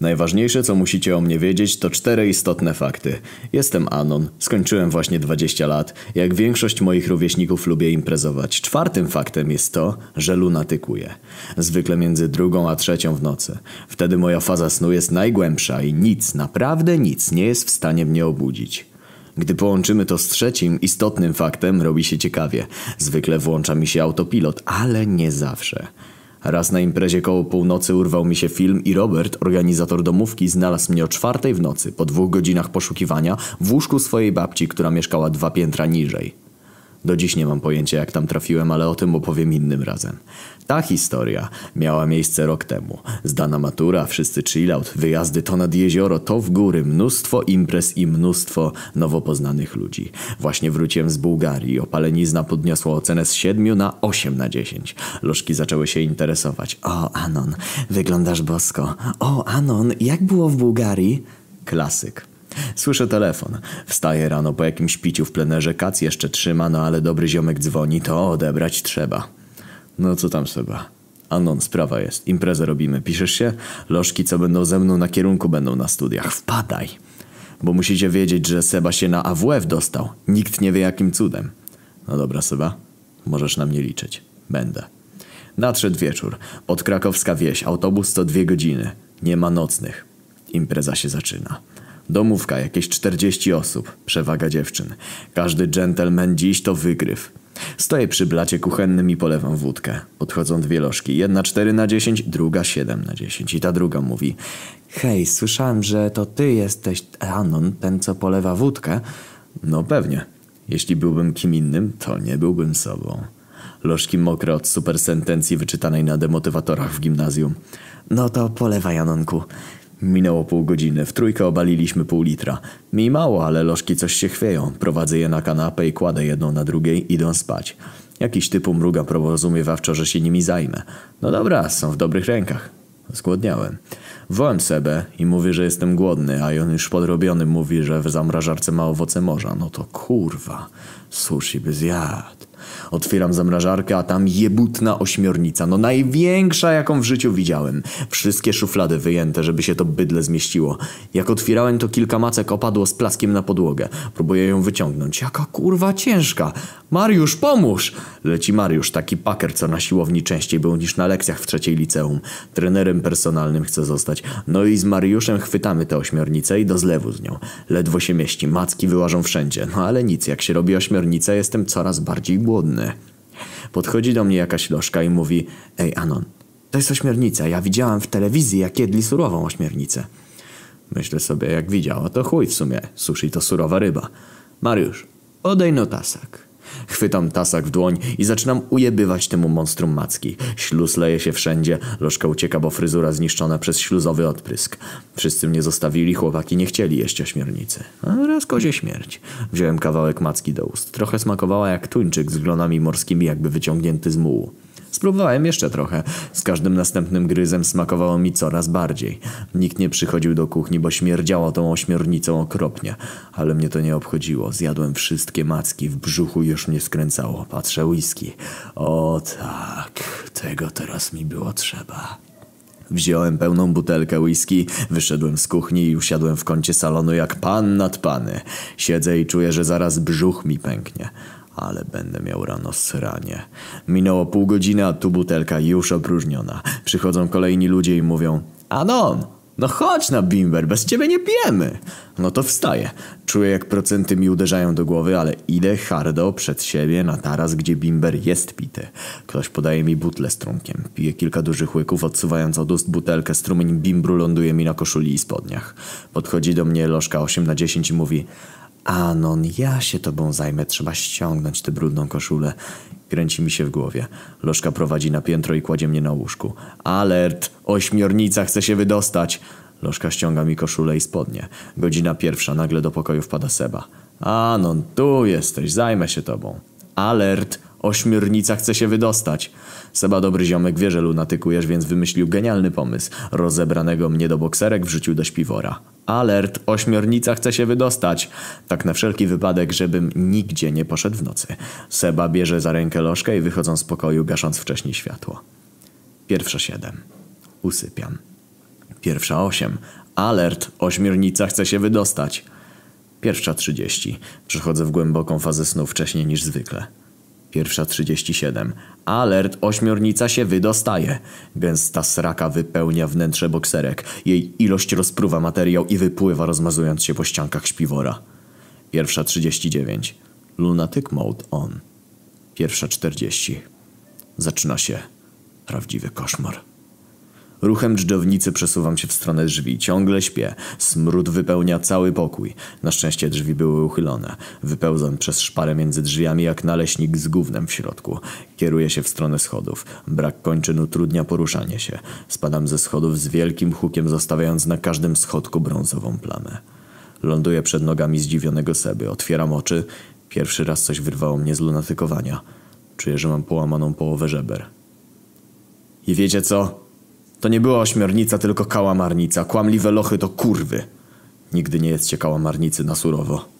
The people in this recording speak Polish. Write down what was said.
Najważniejsze, co musicie o mnie wiedzieć, to cztery istotne fakty. Jestem Anon, skończyłem właśnie 20 lat. Jak większość moich rówieśników lubię imprezować. Czwartym faktem jest to, że lunatykuję. Zwykle między drugą a trzecią w nocy. Wtedy moja faza snu jest najgłębsza i nic, naprawdę nic nie jest w stanie mnie obudzić. Gdy połączymy to z trzecim, istotnym faktem, robi się ciekawie. Zwykle włącza mi się autopilot, ale nie zawsze. Raz na imprezie koło północy urwał mi się film i Robert, organizator domówki, znalazł mnie o czwartej w nocy, po dwóch godzinach poszukiwania, w łóżku swojej babci, która mieszkała dwa piętra niżej. Do dziś nie mam pojęcia jak tam trafiłem, ale o tym opowiem innym razem. Ta historia miała miejsce rok temu. Zdana matura, wszyscy chillout, wyjazdy to nad jezioro, to w góry, mnóstwo imprez i mnóstwo nowo poznanych ludzi. Właśnie wróciłem z Bułgarii, opalenizna podniosła ocenę z 7 na 8 na 10. Lożki zaczęły się interesować. O, Anon, wyglądasz bosko. O, Anon, jak było w Bułgarii? Klasyk. Słyszę telefon. Wstaję rano po jakimś piciu w plenerze, kac jeszcze trzyma, no ale dobry ziomek dzwoni, to odebrać trzeba. No co tam Seba? Anon, sprawa jest. Imprezę robimy. Piszesz się? Lożki, co będą ze mną na kierunku, będą na studiach. Wpadaj. Bo musicie wiedzieć, że Seba się na AWF dostał. Nikt nie wie jakim cudem. No dobra, Seba. Możesz na mnie liczyć. Będę. Nadszedł wieczór. Podkrakowska wieś. Autobus to dwie godziny. Nie ma nocnych. Impreza się zaczyna. Domówka, jakieś 40 osób, przewaga dziewczyn. Każdy dżentelmen dziś to wygryw. Stoję przy blacie kuchennym i polewam wódkę. Podchodzą dwie lożki. Jedna 4 na 10, druga 7 na 10. I ta druga mówi Hej, słyszałem, że to ty jesteś Anon, ten co polewa wódkę. No pewnie. Jeśli byłbym kim innym, to nie byłbym sobą. Lożki mokre od supersentencji wyczytanej na demotywatorach w gimnazjum. No to polewaj, Anonku. Minęło pół godziny. W trójkę obaliliśmy pół litra. Mi mało, ale lożki coś się chwieją. Prowadzę je na kanapę i kładę jedną na drugiej, idą spać. Jakiś typu mruga porozumiewawczo, że się nimi zajmę. No dobra, są w dobrych rękach. Zgłodniałem. Wołem Sebę i mówię, że jestem głodny, a on już podrobiony mówi, że w zamrażarce ma owoce morza. No to kurwa, sushi by zjadł. Otwieram zamrażarkę, a tam jebutna ośmiornica. No największa, jaką w życiu widziałem. Wszystkie szuflady wyjęte, żeby się to bydle zmieściło. Jak otwierałem, to kilka macek opadło z plaskiem na podłogę. Próbuję ją wyciągnąć. Jaka kurwa ciężka. Mariusz, pomóż! Leci Mariusz, taki paker, co na siłowni częściej był niż na lekcjach w trzeciej liceum. Trenerem personalnym chce zostać. No i z Mariuszem chwytamy tę ośmiornicę i do zlewu z nią. Ledwo się mieści, macki wyłażą wszędzie. No ale nic, jak się robi ośmiornicę, jestem coraz bardziej głodny. Podchodzi do mnie jakaś lożka i mówi Ej Anon, to jest ośmiornica. Ja widziałam w telewizji, jak jedli surową ośmiornicę. Myślę sobie, jak widziała, to chuj w sumie. Sushi to surowa ryba. Mariusz, odej no tasak. Chwytam tasak w dłoń i zaczynam ujebywać temu monstrum macki. Śluz leje się wszędzie, lożka ucieka, bo fryzura zniszczona przez śluzowy odprysk. Wszyscy mnie zostawili, chłopaki nie chcieli jeść ośmiornicy. A raz kozie śmierć. Wziąłem kawałek macki do ust. Trochę smakowała jak tuńczyk z glonami morskimi, jakby wyciągnięty z mułu. Spróbowałem jeszcze trochę. Z każdym następnym gryzem smakowało mi coraz bardziej. Nikt nie przychodził do kuchni, bo śmierdziało tą ośmiornicą okropnie. Ale mnie to nie obchodziło. Zjadłem wszystkie macki. W brzuchu już mnie skręcało. Patrzę whisky. O tak, tego teraz mi było trzeba. Wziąłem pełną butelkę whisky, wyszedłem z kuchni i usiadłem w kącie salonu jak pan nad pany. Siedzę i czuję, że zaraz brzuch mi pęknie. Ale będę miał rano sranie. Minęło pół godziny, a tu butelka już opróżniona. Przychodzą kolejni ludzie i mówią Anon, no chodź na bimber, bez ciebie nie pijemy. No to wstaję. Czuję jak procenty mi uderzają do głowy, ale idę hardo przed siebie na taras, gdzie bimber jest pity. Ktoś podaje mi butlę z trunkiem. Piję kilka dużych łyków, odsuwając od ust butelkę. Strumień bimbru ląduje mi na koszuli i spodniach. Podchodzi do mnie lożka 8 na 10 i mówi Anon, ja się tobą zajmę, trzeba ściągnąć tę brudną koszulę. Kręci mi się w głowie. Lożka prowadzi na piętro i kładzie mnie na łóżku. Alert! Ośmiornica chce się wydostać! Lożka ściąga mi koszulę i spodnie. Godzina pierwsza, nagle do pokoju wpada Seba. Anon, tu jesteś, zajmę się tobą. Alert! Ośmiornica chce się wydostać. Seba dobry ziomek wie, że lunatykujesz, więc wymyślił genialny pomysł. Rozebranego mnie do bokserek wrzucił do śpiwora. Alert, ośmiornica chce się wydostać. Tak na wszelki wypadek, żebym nigdzie nie poszedł w nocy. Seba bierze za rękę lożkę i wychodzą z pokoju, gasząc wcześniej światło. Pierwsza siedem. Usypiam. Pierwsza osiem. Alert! Ośmiornica chce się wydostać. Pierwsza trzydzieści. Przechodzę w głęboką fazę snu wcześniej niż zwykle. Pierwsza trzydzieści siedem. Alert! Ośmiornica się wydostaje. Gęsta sraka wypełnia wnętrze bokserek. Jej ilość rozpruwa materiał i wypływa rozmazując się po ściankach śpiwora. Pierwsza trzydzieści dziewięć. Lunatic mode on. Pierwsza czterdzieści. Zaczyna się prawdziwy koszmar. Ruchem dżdżownicy przesuwam się w stronę drzwi. Ciągle śpię. Smród wypełnia cały pokój. Na szczęście drzwi były uchylone. Wypełzam przez szparę między drzwiami jak naleśnik z gównem w środku. Kieruję się w stronę schodów. Brak kończyn utrudnia poruszanie się. Spadam ze schodów z wielkim hukiem, zostawiając na każdym schodku brązową plamę. Ląduję przed nogami zdziwionego Seby. Otwieram oczy. Pierwszy raz coś wyrwało mnie z lunatykowania. Czuję, że mam połamaną połowę żeber. I wiecie co? To nie była ośmiornica, tylko kałamarnica. Kłamliwe lochy to kurwy. Nigdy nie jedzcie kałamarnicy na surowo.